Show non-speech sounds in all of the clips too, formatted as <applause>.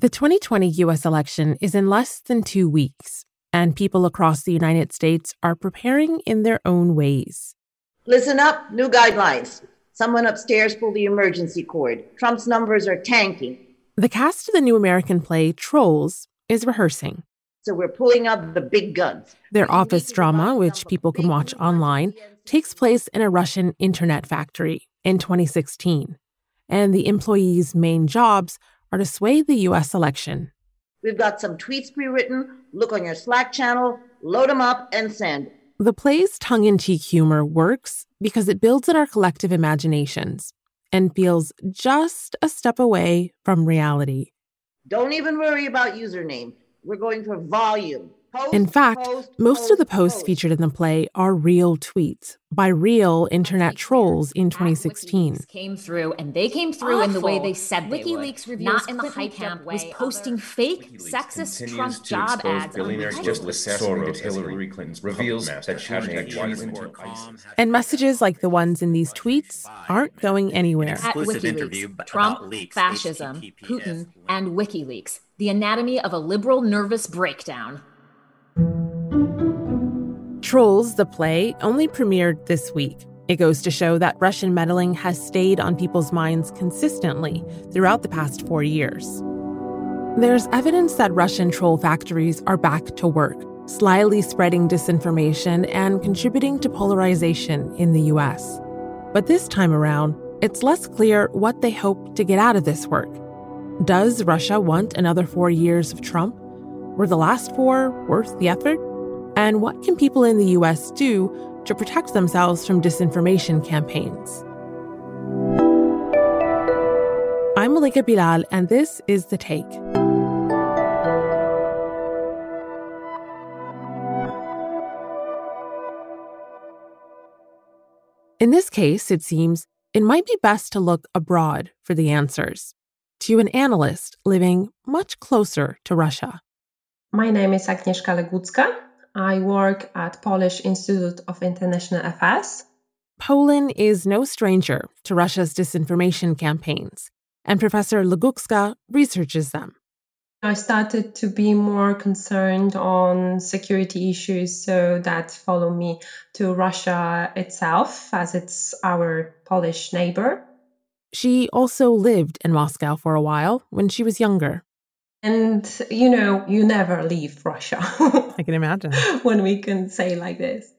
The 2020 US election is in less than two weeks, and people across the United States are preparing in their own ways. Listen up, new guidelines. Someone upstairs pulled the emergency cord. Trump's numbers are tanking. The cast of the new American play Trolls is rehearsing. So we're pulling out the big guns. Their office drama, which people can watch online, takes place in a Russian internet factory in 2016. And the employees' main jobs are to sway the US election. We've got some tweets pre written. Look on your Slack channel, load them up, and send. The play's tongue in cheek humor works because it builds in our collective imaginations and feels just a step away from reality. Don't even worry about username. We're going for volume. Post, in fact, post, most post, of the posts featured in the play are real tweets by real internet trolls in 2016. Came through, and they came through Awful. in the way they said WikiLeaks they would, not in the hype camp was posting fake sexist Trump job ads. Billionaires just assassinated Hillary Clinton reveals that she treason to And messages like the ones in these tweets aren't going anywhere. At WikiLeaks, Trump, fascism, Putin, and WikiLeaks: the anatomy of a liberal nervous breakdown. Trolls, the play, only premiered this week. It goes to show that Russian meddling has stayed on people's minds consistently throughout the past four years. There's evidence that Russian troll factories are back to work, slyly spreading disinformation and contributing to polarization in the US. But this time around, it's less clear what they hope to get out of this work. Does Russia want another four years of Trump? Were the last four worth the effort? And what can people in the US do to protect themselves from disinformation campaigns? I'm Malika Bilal, and this is The Take. In this case, it seems it might be best to look abroad for the answers to an analyst living much closer to Russia. My name is Agnieszka Legucka. I work at Polish Institute of International Affairs. Poland is no stranger to Russia's disinformation campaigns, and Professor Legucka researches them. I started to be more concerned on security issues, so that follow me to Russia itself, as it's our Polish neighbor. She also lived in Moscow for a while when she was younger. And, you know, you never leave Russia. <laughs> I can imagine. when we can say like this.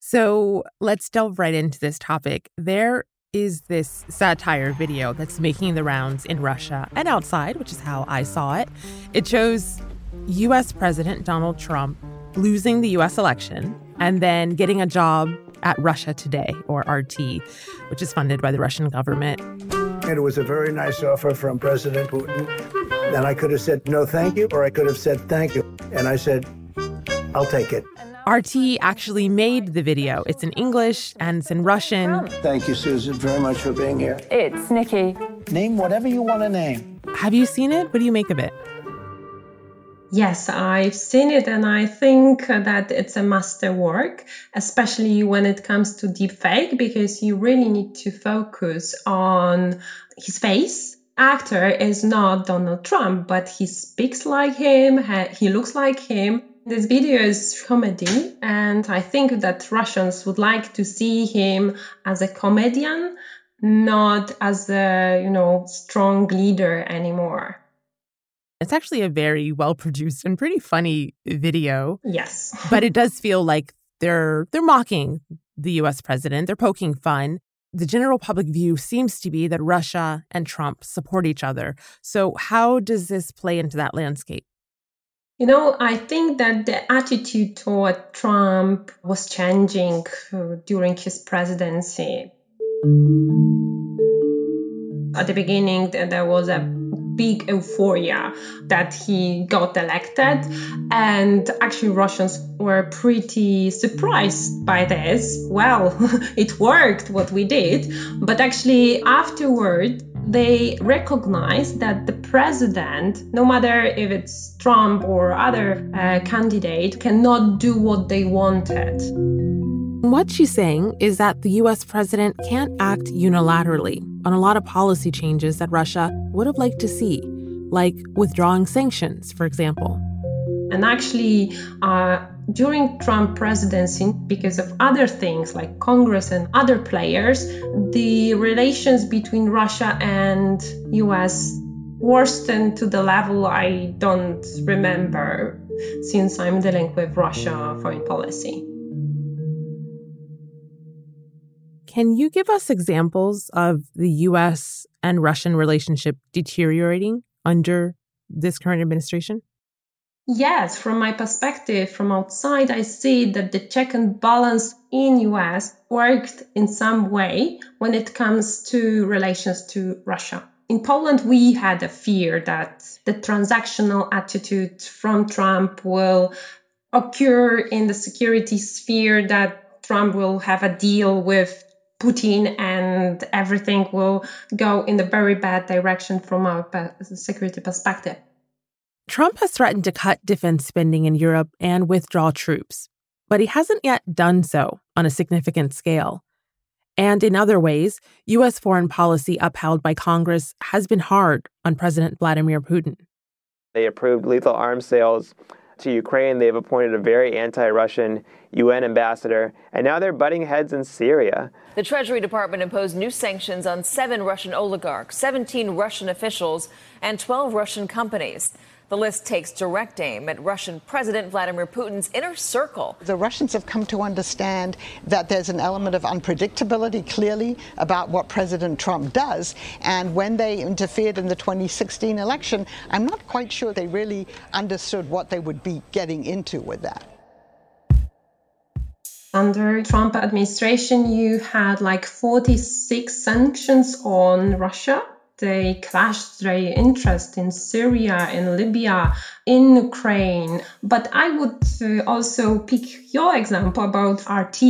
So let's delve right into this topic. There is this satire video that's making the rounds in Russia and outside, which is how I saw it. It shows US President Donald Trump losing the US election and then getting a job at Russia Today, or RT, which is funded by the Russian government. It was a very nice offer from President Putin. And I could have said no, thank you, or I could have said thank you. And I said, I'll take it. RT actually made the video. It's in English and it's in Russian. Thank you, Susan, very much for being here. It's Nikki. Name whatever you want to name. Have you seen it? What do you make of it? Yes, I've seen it, and I think that it's a masterwork, especially when it comes to deepfake, because you really need to focus on his face. Actor is not Donald Trump, but he speaks like him, he looks like him. This video is comedy, and I think that Russians would like to see him as a comedian, not as a you know strong leader anymore. It's actually a very well produced and pretty funny video. Yes. but it <laughs> does feel like they're they're mocking the US president. They're poking fun. The general public view seems to be that Russia and Trump support each other. So how does this play into that landscape? You know, I think that the attitude toward Trump was changing uh, during his presidency. At the beginning, there was a big euphoria that he got elected. And actually, Russians were pretty surprised by this. Well, <laughs> it worked what we did. But actually, afterward, they recognized that the president, no matter if it's Trump or other uh, candidate, cannot do what they wanted. What she's saying is that the US president can't act unilaterally on a lot of policy changes that Russia would have liked to see, like withdrawing sanctions, for example. And actually, uh, during Trump presidency, because of other things like Congress and other players, the relations between Russia and US worsened to the level I don't remember since I'm dealing with Russia foreign policy. Can you give us examples of the US and Russian relationship deteriorating under this current administration? Yes, from my perspective from outside, I see that the check and balance in US worked in some way when it comes to relations to Russia. In Poland, we had a fear that the transactional attitude from Trump will occur in the security sphere, that Trump will have a deal with Putin and everything will go in a very bad direction from our security perspective. Trump has threatened to cut defense spending in Europe and withdraw troops, but he hasn't yet done so on a significant scale. And in other ways, U.S. foreign policy upheld by Congress has been hard on President Vladimir Putin. They approved lethal arms sales to Ukraine. They've appointed a very anti Russian UN ambassador, and now they're butting heads in Syria. The Treasury Department imposed new sanctions on seven Russian oligarchs, 17 Russian officials, and 12 Russian companies. The list takes direct aim at Russian President Vladimir Putin's inner circle. The Russians have come to understand that there's an element of unpredictability clearly about what President Trump does. And when they interfered in the 2016 election, I'm not quite sure they really understood what they would be getting into with that. Under Trump administration, you had like 46 sanctions on Russia they clashed their interest in Syria, in Libya, in Ukraine. But I would uh, also pick your example about RT.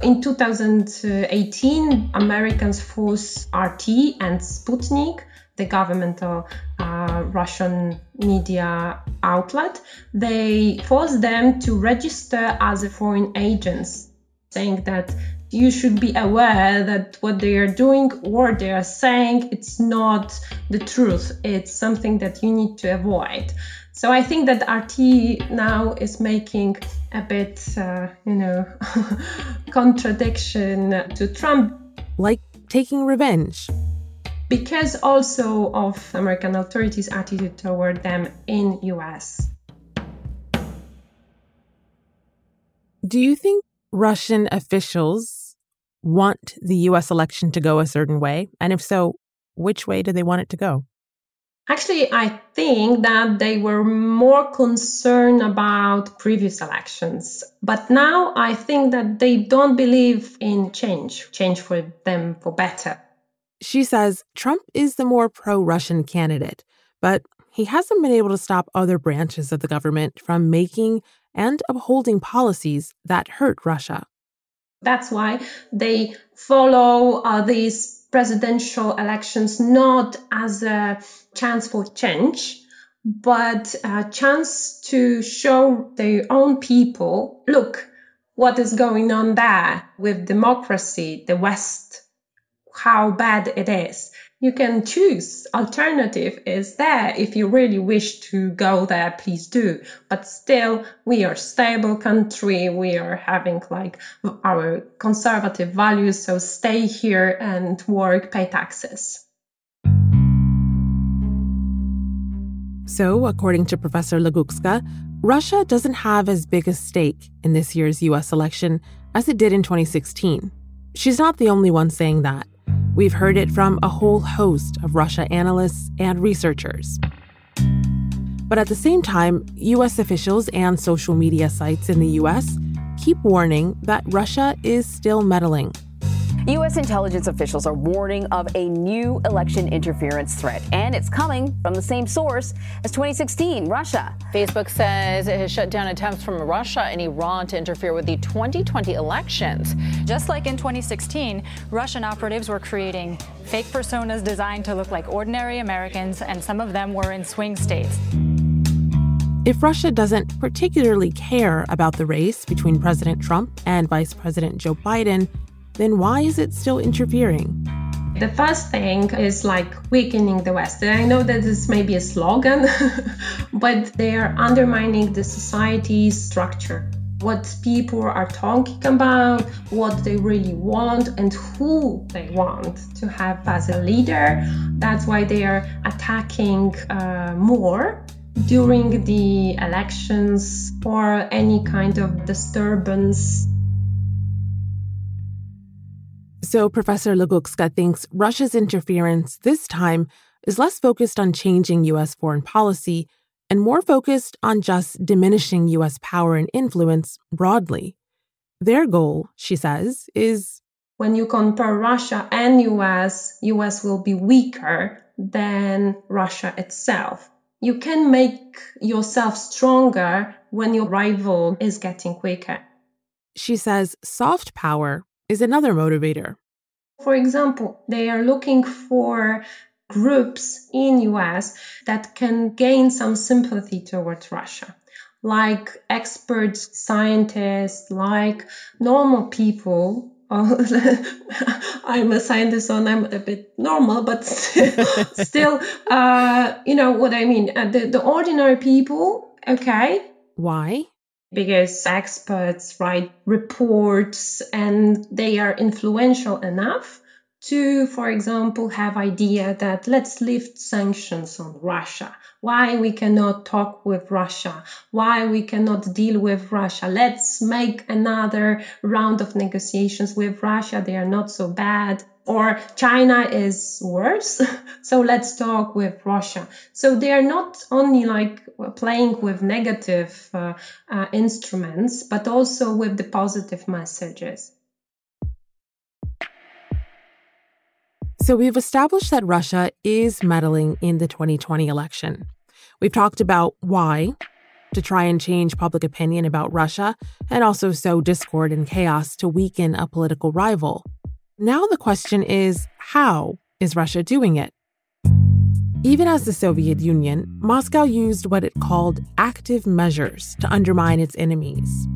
In 2018, Americans forced RT and Sputnik, the governmental uh, Russian media outlet, they forced them to register as a foreign agents, saying that you should be aware that what they are doing or they are saying it's not the truth. It's something that you need to avoid. So i think that rt now is making a bit uh, you know <laughs> contradiction to trump. Like taking revenge. Because also of american authorities attitude toward them in us do you think Russian officials want the US election to go a certain way? And if so, which way do they want it to go? Actually, I think that they were more concerned about previous elections. But now I think that they don't believe in change, change for them for better. She says Trump is the more pro Russian candidate, but he hasn't been able to stop other branches of the government from making and upholding policies that hurt Russia. That's why they follow uh, these presidential elections not as a chance for change, but a chance to show their own people look, what is going on there with democracy, the West, how bad it is you can choose alternative is there if you really wish to go there please do. But still we are stable country. We are having like our conservative values. So stay here and work pay taxes. So according to professor Legucka russia doesn't have as big a stake in this year's us election as it did in 2016 she's not the only one saying that We've heard it from a whole host of Russia analysts and researchers. But at the same time, US officials and social media sites in the US keep warning that Russia is still meddling U.S. intelligence officials are warning of a new election interference threat, and it's coming from the same source as 2016 Russia. Facebook says it has shut down attempts from Russia and Iran to interfere with the 2020 elections. Just like in 2016, Russian operatives were creating fake personas designed to look like ordinary Americans, and some of them were in swing states. If Russia doesn't particularly care about the race between President Trump and Vice President Joe Biden, then why is it still interfering? The first thing is like weakening the West. And I know that this may be a slogan, <laughs> but they are undermining the society's structure. What people are talking about, what they really want, and who they want to have as a leader. That's why they are attacking uh, more during the elections or any kind of disturbance so Professor Legucka thinks Russia's interference this time is less focused on changing U.S. foreign policy and more focused on just diminishing U.S. power and influence broadly. Their goal, she says, is when you compare Russia and US, US will be weaker than Russia itself. You can make yourself stronger when your rival is getting weaker. She says soft power is another motivator. For example, they are looking for groups in US that can gain some sympathy towards Russia like experts, scientists, like normal people. <laughs> I'm a scientist, so I'm a bit normal, but <laughs> still, uh, you know what I mean. Uh, the, the ordinary people, okay. Why? Because experts write reports and they are influential enough to, for example, have idea that let's lift sanctions on Russia. Why we cannot talk with Russia? Why we cannot deal with Russia? Let's make another round of negotiations with Russia. They are not so bad or China is worse. <laughs> so let's talk with Russia. So they are not only like playing with negative uh, uh, instruments, but also with the positive messages. So we've established that Russia is meddling in the 2020 election. We've talked about why, to try and change public opinion about Russia, and also sow discord and chaos to weaken a political rival. Now the question is how is Russia doing it? Even as the Soviet Union, Moscow used what it called active measures to undermine its enemies.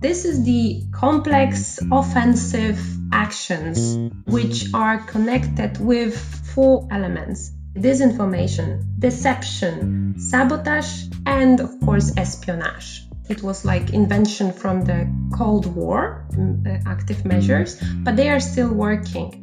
This is the complex offensive actions which are connected with four elements disinformation, deception, sabotage, and of course, espionage. It was like invention from the Cold War, mm, uh, active measures, but they are still working.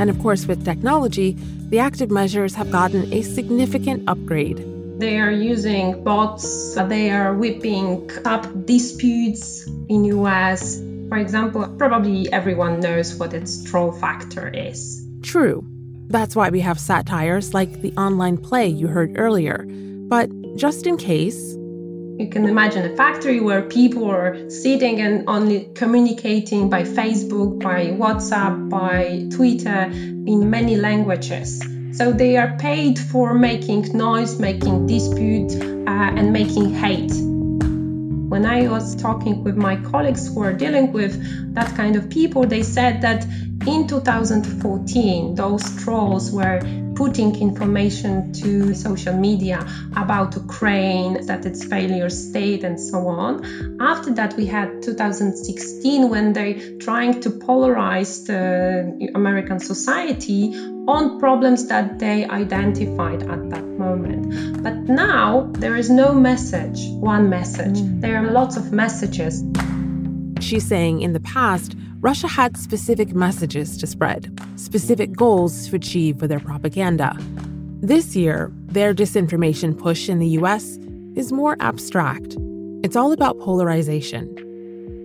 And of course, with technology, the active measures have gotten a significant upgrade. They are using bots, they are whipping up disputes in US. For example, probably everyone knows what its troll factor is. True. That's why we have satires like the online play you heard earlier. But just in case. You can imagine a factory where people are sitting and only communicating by Facebook, by WhatsApp, by Twitter in many languages. So they are paid for making noise, making dispute, uh, and making hate. When I was talking with my colleagues who are dealing with that kind of people, they said that in 2014, those trolls were putting information to social media about Ukraine, that it's failure state, and so on. After that, we had 2016 when they trying to polarize the American society on problems that they identified at that moment. But now there is no message, one message. Mm. There are lots of messages. She's saying in the past, Russia had specific messages to spread, specific goals to achieve with their propaganda. This year, their disinformation push in the US is more abstract. It's all about polarization.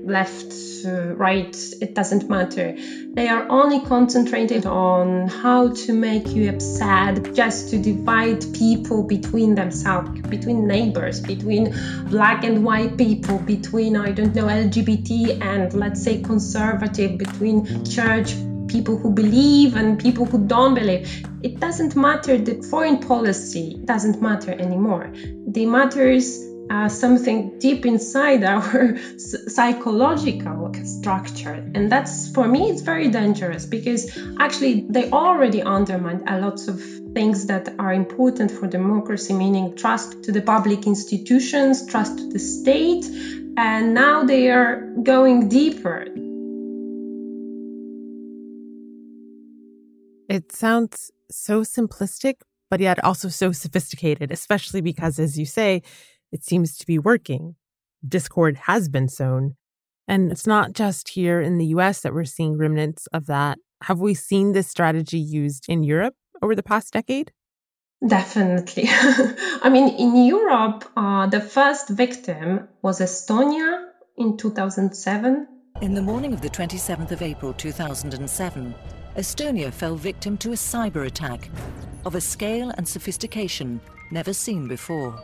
Left, uh, right, it doesn't matter. They are only concentrated on how to make you upset, just to divide people between themselves, between neighbors, between black and white people, between, I don't know, LGBT and let's say conservative, between church people who believe and people who don't believe. It doesn't matter, the foreign policy doesn't matter anymore. The matters uh, something deep inside our <laughs> psychological structure. And that's, for me, it's very dangerous because actually they already undermined a lot of things that are important for democracy, meaning trust to the public institutions, trust to the state. And now they are going deeper. It sounds so simplistic, but yet also so sophisticated, especially because, as you say, it seems to be working. Discord has been sown. And it's not just here in the US that we're seeing remnants of that. Have we seen this strategy used in Europe over the past decade? Definitely. <laughs> I mean, in Europe, uh, the first victim was Estonia in 2007. In the morning of the 27th of April 2007, Estonia fell victim to a cyber attack of a scale and sophistication never seen before.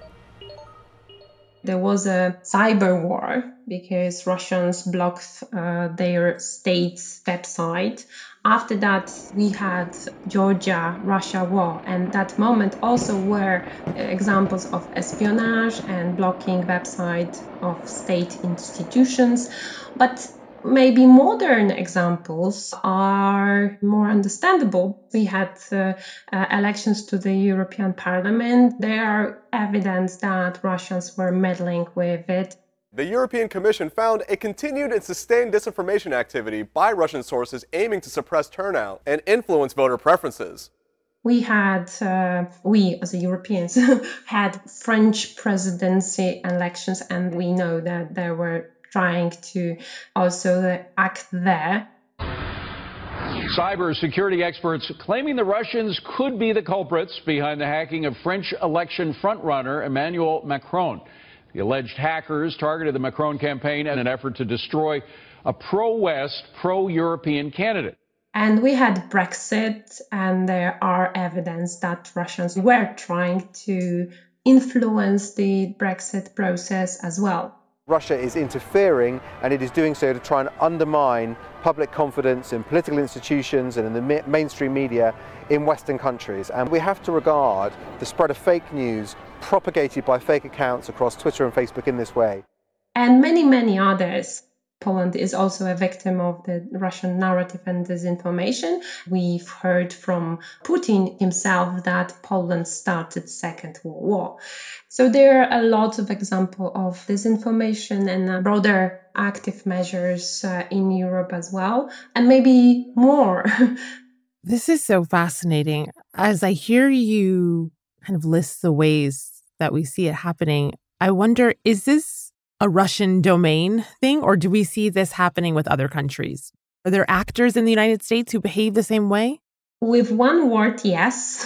There was a cyber war because Russians blocked uh, their state's website. After that, we had Georgia Russia war, and that moment also were examples of espionage and blocking website of state institutions. But maybe modern examples are more understandable. We had uh, uh, elections to the European Parliament. There are evidence that Russians were meddling with it. The European Commission found a continued and sustained disinformation activity by Russian sources aiming to suppress turnout and influence voter preferences. We had, uh, we as Europeans, <laughs> had French presidency elections, and we know that there were trying to also act there. Cybersecurity experts claiming the Russians could be the culprits behind the hacking of French election frontrunner Emmanuel Macron. The alleged hackers targeted the Macron campaign in an effort to destroy a pro West, pro European candidate. And we had Brexit, and there are evidence that Russians were trying to influence the Brexit process as well. Russia is interfering and it is doing so to try and undermine public confidence in political institutions and in the mainstream media in Western countries. And we have to regard the spread of fake news propagated by fake accounts across Twitter and Facebook in this way. And many, many others. Poland is also a victim of the Russian narrative and disinformation. We've heard from Putin himself that Poland started Second World War. So there are a lot of examples of disinformation and uh, broader active measures uh, in Europe as well, and maybe more. <laughs> this is so fascinating. As I hear you kind of list the ways that we see it happening, I wonder is this a Russian domain thing, or do we see this happening with other countries? Are there actors in the United States who behave the same way? With one word, yes. <laughs>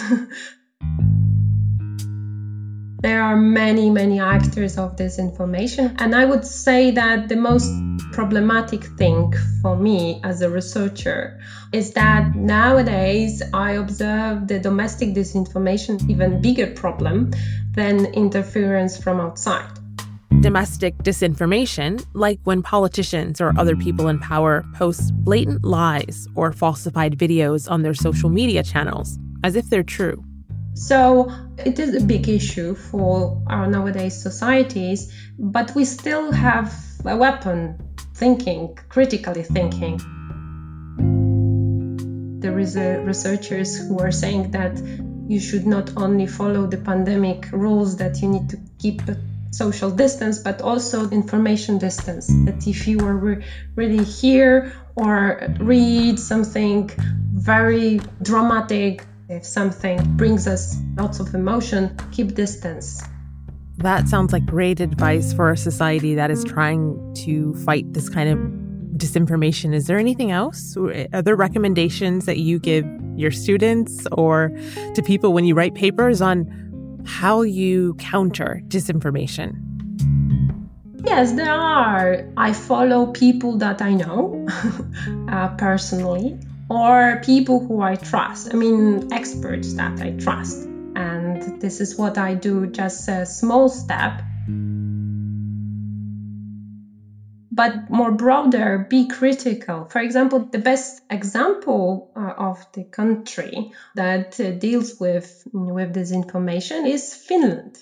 there are many, many actors of this information. And I would say that the most problematic thing for me as a researcher is that nowadays I observe the domestic disinformation even bigger problem than interference from outside Mm. domestic disinformation, like when politicians or other people in mm. power post blatant lies or falsified videos on their social media channels as if they're true. So it is a big issue for our nowadays societies, but we still have a weapon thinking, critically thinking. There is researchers who are saying that you should not only follow the pandemic rules that you need to keep social distance, but also information distance. That if you are re- really here or read something very dramatic, if something brings us lots of emotion, keep distance. That sounds like great advice for a society that is trying to fight this kind of disinformation. Is there anything else? Are eh, there recommendations that you give your students or to people when you write papers on how you counter disinformation. Yes, there are. I follow people that I know <laughs> uh, personally or people who I trust. I mean, experts that I trust. And this is what I do, just a small step but more broader, be critical. For example, the best example uh, of the country that uh, deals with, with this information is Finland.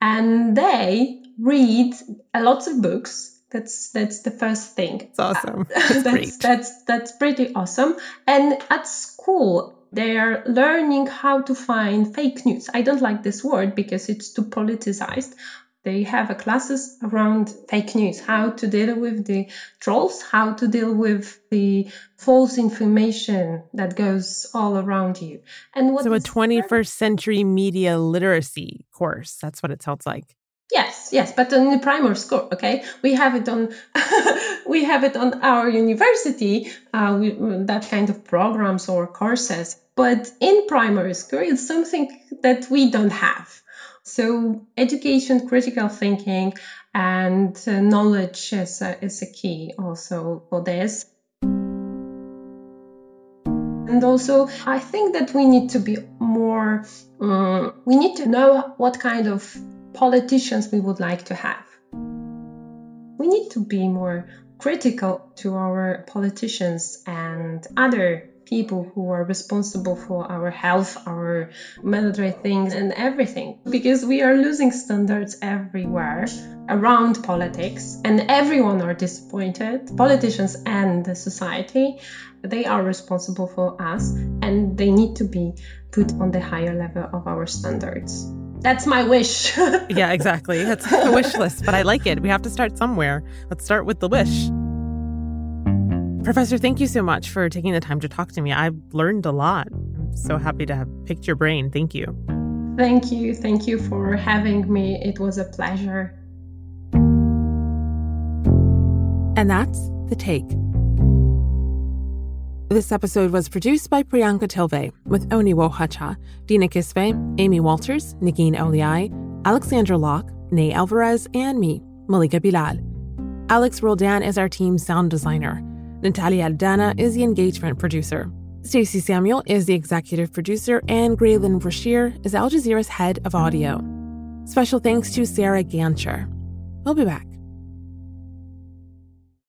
And they read a lots of books. That's that's the first thing. It's awesome. That's, that's, that's that's pretty awesome. And at school, they are learning how to find fake news. I don't like this word because it's too politicized, They have classes around fake news, how to deal with the trolls, how to deal with the false information that goes all around you. And what so a 21st century media literacy course. That's what it sounds like. Yes, yes, but in the primary school, okay, we have it on, <laughs> we have it on our university, uh, we, that kind of programs or courses. But in primary school, it's something that we don't have. So education, critical thinking, and uh, knowledge is a, is a key also for this. And also, I think that we need to be more, um, we need to know what kind of politicians we would like to have. We need to be more critical to our politicians and other people who are responsible for our health, our military things, and everything. Because we are losing standards everywhere around politics, and everyone are disappointed. Politicians and the society, they are responsible for us, and they need to be put on the higher level of our standards. That's my wish. <laughs> yeah, exactly. That's a wish list, but I like it. We have to start somewhere. Let's start with the wish. Professor, thank you so much for taking the time to talk to me. I've learned a lot. I'm so happy to have picked your brain. Thank you. Thank you. Thank you for having me. It was a pleasure. And that's The Take. This episode was produced by Priyanka Tilve with Oni Wohacha, Dina Kesbeh, Amy Walters, Negin Owliaei, Alexandra Locke, Ney Alvarez, and me, Malika Bilal. Alex Roldan is our team's sound designer. Natalia Aldana is the engagement producer. Stacey Samuel is the executive producer, and Graelyn Brashear is Al Jazeera's head of audio. Special thanks to Sarah Gancher. We'll be back.